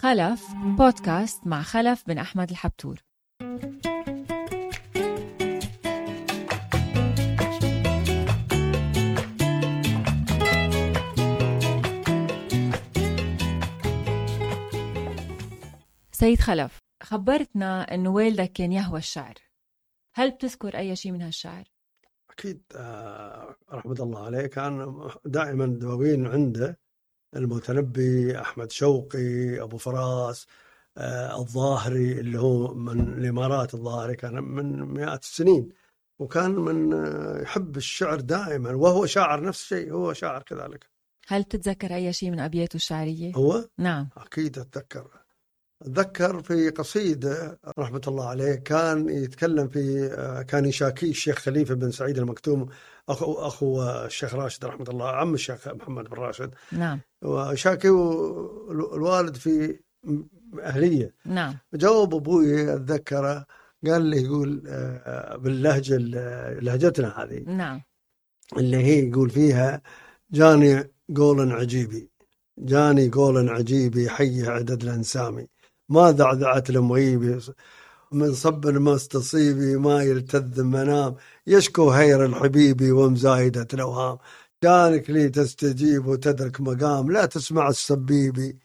خلف بودكاست مع خلف بن أحمد الحبتور. سيد خلف خبرتنا أنه والدك كان يهوى الشعر. هل بتذكر أي شيء من هالشعر؟ أكيد آه، رحمة الله عليه كان دائما دواوين عنده. المتنبي أحمد شوقي أبو فراس آه، الظاهري اللي هو من الإمارات الظاهري كان من مئات السنين. وكان من آه، يحب الشعر دائما وهو شاعر نفس الشيء هو شاعر كذلك. هل بتتذكر أي شيء من أبياته الشعرية؟ هو؟ نعم. أكيد أتذكر. أتذكر في قصيدة رحمة الله عليه كان يتكلم في آه، كان يشاكي الشيخ خليفة بن سعيد المكتوم أخو أخو الشيخ راشد رحمة الله عم الشيخ محمد بن راشد. نعم. وشاكي الوالد في أهلية. نعم. جاوب أبوي أتذكره قال لي يقول آه، باللهجة لهجتنا هذه. نعم. اللي هي يقول فيها جاني قول عجيبي جاني قول عجيبي حي عدد الأنسامي ما ذعذعت المغيبي من صب ما استصيبي ما يلتذ منام يشكو هير الحبيبي ومزايدة الأوهام. كانك لي تستجيب وتدرك مقام لا تسمع السبيبي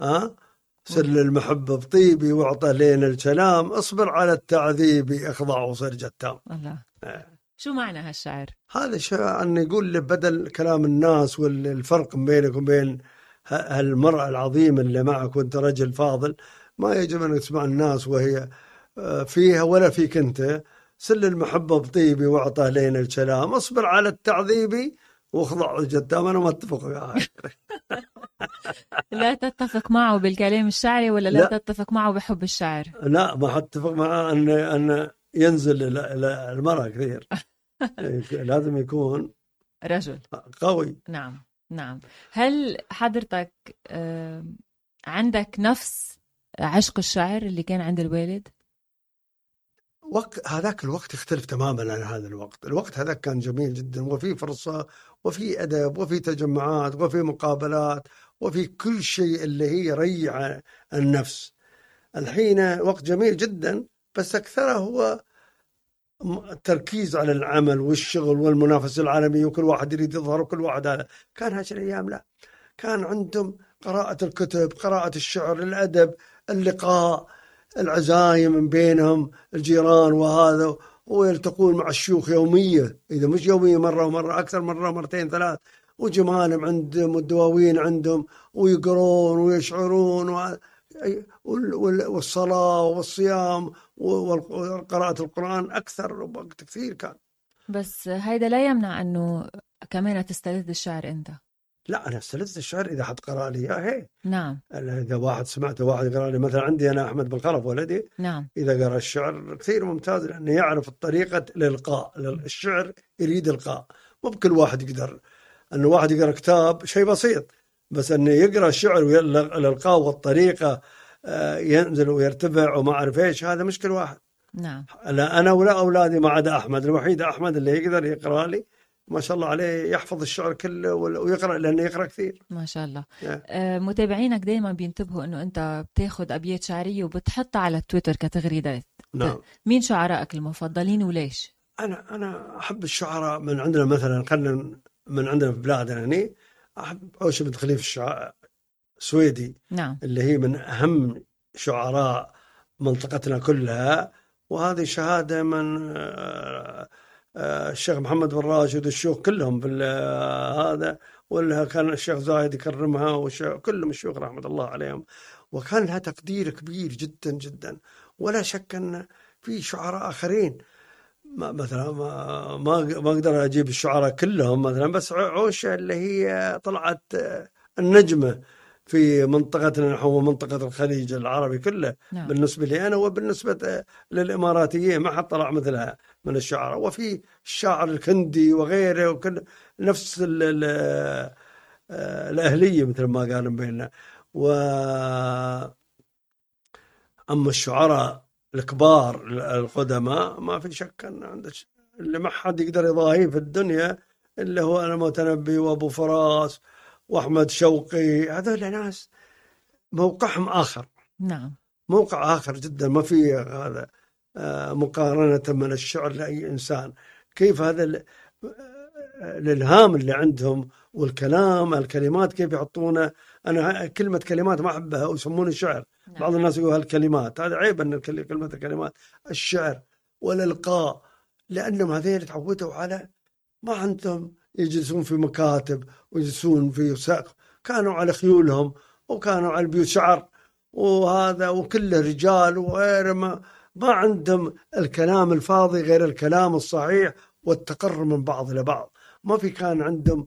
ها أه؟ سل المحبة بطيبي واعطى لين الكلام اصبر على التعذيب اخضع وصر جتام الله آه. شو معنى هالشعر؟ هذا شيء أن يقول بدل كلام الناس والفرق بينك وبين هالمرأة العظيمة اللي معك وانت رجل فاضل ما يجب أن تسمع الناس وهي آه، فيها ولا فيك أنت سل المحبة بطيبي واعطى لين الكلام اصبر على التعذيب واخضع جدام أنا ما أتفق معاه لا تتفق معه بالكلام الشعري ولا لا, لا. تتفق معه بحب الشعر لا ما أتفق معه أن أن ينزل المرأة كثير. لازم يكون رجل. قوي. نعم نعم. هل حضرتك عندك نفس عشق الشعر اللي كان عند الوالد؟ وقت هذاك الوقت يختلف تماما عن هذا الوقت. الوقت هذاك كان جميل جدا وفي فرصة وفي أدب وفي تجمعات وفي مقابلات وفي كل شيء اللي هي ريع النفس. الحين وقت جميل جدا بس أكثره هو التركيز على العمل والشغل والمنافسة العالمية وكل واحد يريد يظهر وكل واحد هذا. كان هذه الأيام لا. كان عندهم قراءة الكتب قراءة الشعر الأدب اللقاء. العزايم من بينهم الجيران وهذا ويلتقون مع الشيوخ يومية إذا مش يومية مرة ومرة أكثر مرة مرتين ثلاث وجمالهم عندهم والدواوين عندهم ويقرون ويشعرون والصلاة والصيام وقراءة القرآن أكثر وقت كثير كان. بس هيدا لا يمنع أنه كمان تستلذ الشعر أنت. لا أنا استلذت الشعر إذا حد قرا لي إياه نعم. إذا واحد سمعته واحد قرا لي مثلا عندي أنا أحمد بن خلف ولدي نعم. إذا قرأ الشعر كثير ممتاز لأنه يعرف طريقة الالقاء الشعر يريد القاء. مو بكل واحد يقدر. انه واحد يقرأ كتاب شيء بسيط بس إنه يقرأ الشعر والالقاء والطريقة آه، ينزل ويرتفع وما أعرف إيش هذا مشكل واحد. نعم. لا أنا ولا أولادي ما عدا أحمد الوحيد أحمد اللي يقدر يقرأ لي ما شاء الله عليه يحفظ الشعر كله ويقرأ لأنه يقرأ كثير. ما شاء الله. آه متابعينك دائما بينتبهوا إنه أنت بتاخذ أبيات شعرية وبتحطها على التويتر كتغريدات. نعم. مين شعرائك المفضلين وليش؟ أنا أنا أحب الشعراء من عندنا مثلا خلينا من عندنا في بلادنا يعني أحب عوشه بنت خليفه الشعراء سويدي. نعم. اللي هي من أهم شعراء منطقتنا كلها وهذه شهادة من آه، الشيخ محمد بن راشد الشيوخ كلهم في هذا ولا كان الشيخ زايد يكرمها والشيخ كلهم الشيوخ رحمة الله عليهم. وكان لها تقدير كبير جدا جدا. ولا شك أن في شعراء آخرين. ما مثلا ما ما أقدر أجيب الشعراء كلهم مثلا بس عوشة اللي هي طلعت النجمة. في منطقتنا نحو منطقة الخليج العربي كله نعم. بالنسبة لي أنا وبالنسبة للإماراتيين ما حد طلع مثلها من الشعراء وفي الشاعر الكندي وغيره وكل نفس ال ال الأهلية مثل ما قالوا بيننا و أما الشعراء الكبار القدماء ما في شك أن عند اللي ما حد يقدر يضاهيه في الدنيا اللي هو المتنبي وأبو فراس وأحمد شوقي هذول ناس موقعهم آخر. نعم. موقع آخر جدا ما في هذا آه، مقارنة من الشعر لأي إنسان. كيف هذا ال- الإلهام اللي عندهم والكلام الكلمات كيف يحطونه؟ أنا كلمة كلمات ما أحبها ويسمونه شعر. نعم. بعض الناس يقول هالكلمات. هذا عيب إن كلمة الكلمات الشعر والإلقاء لأنهم هذين تعودوا على ما عندهم يجلسون في مكاتب ويجلسون في سقف. كانوا على خيولهم وكانوا على بيوت شعر وهذا وكله رجال وغير ما. ما عندهم الكلام الفاضي غير الكلام الصحيح والتقرب من بعض إلى بعض ما في كان عندهم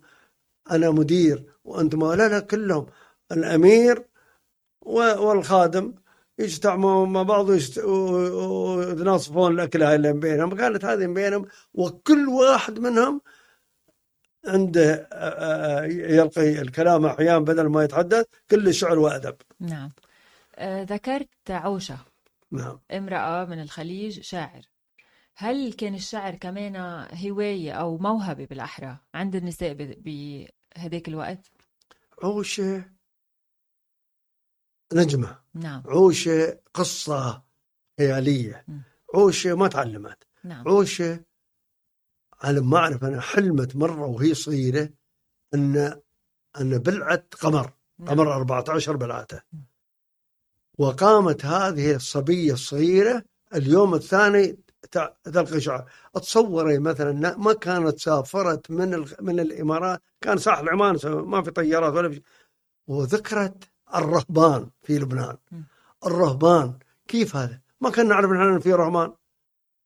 أنا مدير وأنتم لا لا كلهم. الأمير والخادم يجتمعوا مع بعض ويتناصفون الاكله اللي بينهم. كانت هذه بينهم وكل واحد منهم عنده آه، آه، يلقي الكلام أحيانا بدل ما يتحدث كل شعر وأدب. نعم. آه، ذكرت عوشة نعم. امرأة من الخليج شاعر. هل كان الشعر كمان هواية أو موهبة بالأحرى عند النساء ب- بهداك الوقت؟ عوشة نجمة. نعم. عوشة قصة خيالية. مم. عوشة ما تعلمت. نعم. عوشة على ما اعرف أنا حلمت مرة وهي صغيرة ان أن بلعت قمر نعم. قمر 14 بلعته وقامت هذه الصبية الصغيرة اليوم الثاني تلقي شعر تصوري مثلا ما كانت سافرت من من الإمارات كان ساحل عمان ما في طيارات ولا في وذكرت الرهبان في لبنان م. الرهبان كيف هذا؟ ما كنا نعرف إن في رهبان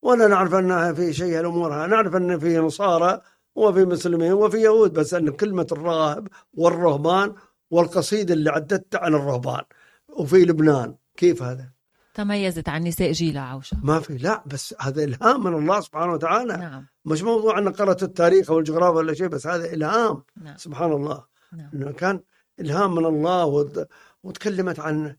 ولا نعرف أنها في شيء الأمور نعرف أن في نصارى وفي مسلمين وفي يهود بس أن كلمة الراهب والرهبان والقصيده اللي عددتها عن الرهبان. وفي لبنان كيف هذا؟ تميزت عن نساء جيلها عوشة ما في لا بس هذا إلهام من الله سبحانه وتعالى. نعم. مش موضوع أن قرأت التاريخ أو الجغرافيا ولا شيء بس هذا إلهام. نعم. سبحان الله. نعم. إنه كان إلهام من الله وت- وتكلمت عن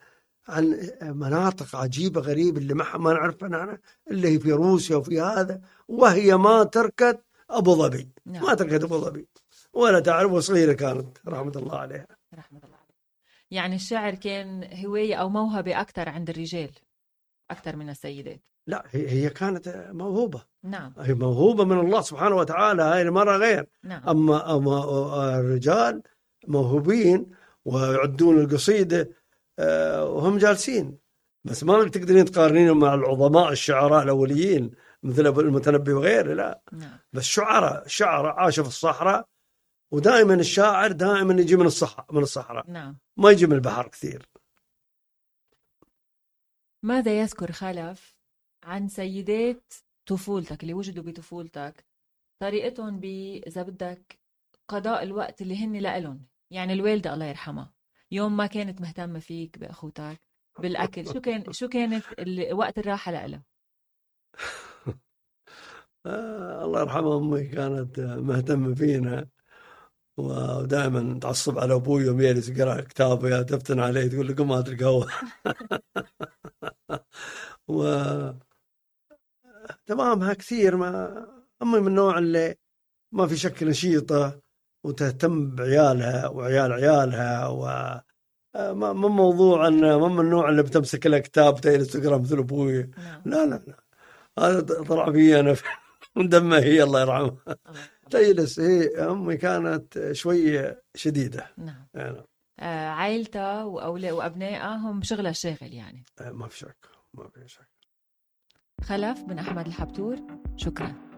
عن مناطق عجيبة غريبة اللي ما ما نعرفها نحن اللي هي في روسيا وفي هذا وهي ما تركت أبو ظبي. ما نعم تركت أبو ظبي. ولا تعرف وصغيرة كانت رحمة الله عليها. رحمة الله عليه يعني الشعر كان هواية أو موهبة أكثر عند الرجال أكثر من السيدات. لا هي هي كانت موهوبة. نعم. هي موهوبة من الله سبحانه وتعالى هاي المره غير. نعم. اما أما الرجال موهوبين ويعدون القصيدة آه، وهم جالسين. بس ما تقدرين تقارنينهم مع العظماء الشعراء الأوليين مثل أبو المتنبي وغيره لا. نعم. بس شعراء شعراء عاشوا في الصحراء ودائما الشاعر دائما يجي من الصحراء من الصحراء. نعم. ما يجي من البحر كثير. ماذا يذكر خلف عن سيدات طفولتك اللي وجدوا بطفولتك؟ طريقتهم ب إذا بدك قضاء الوقت اللي هن لإلهم. يعني الوالدة الله يرحمها. يوم ما كانت مهتمة فيك بأخوتك بالأكل شو كان شو كانت وقت الراحة لإلها؟ آه الله يرحمها أمي كانت مهتمة فينا ودائما تعصب على أبوي يوم يجلس يقرأ كتابه تفتن عليه تقول له قم هات القهوه و تمامها كثير ما أمي من النوع اللي ما في شك نشيطه وتهتم بعيالها وعيال عيالها و ما ما موضوع إن ما من النوع اللي بتمسك لها كتاب تجلس تقرا مثل أبوي. نعم. لا لا لا. هذا طلع في أنا من هي الله يرحمها. تجلس هي أمي كانت شوية شديدة. نعم. يعني آه، عائلتها وأولا وأبنائها هم شغلها الشاغل يعني. ما في شك ما في شك. خلف بن أحمد الحبتور. شكرا.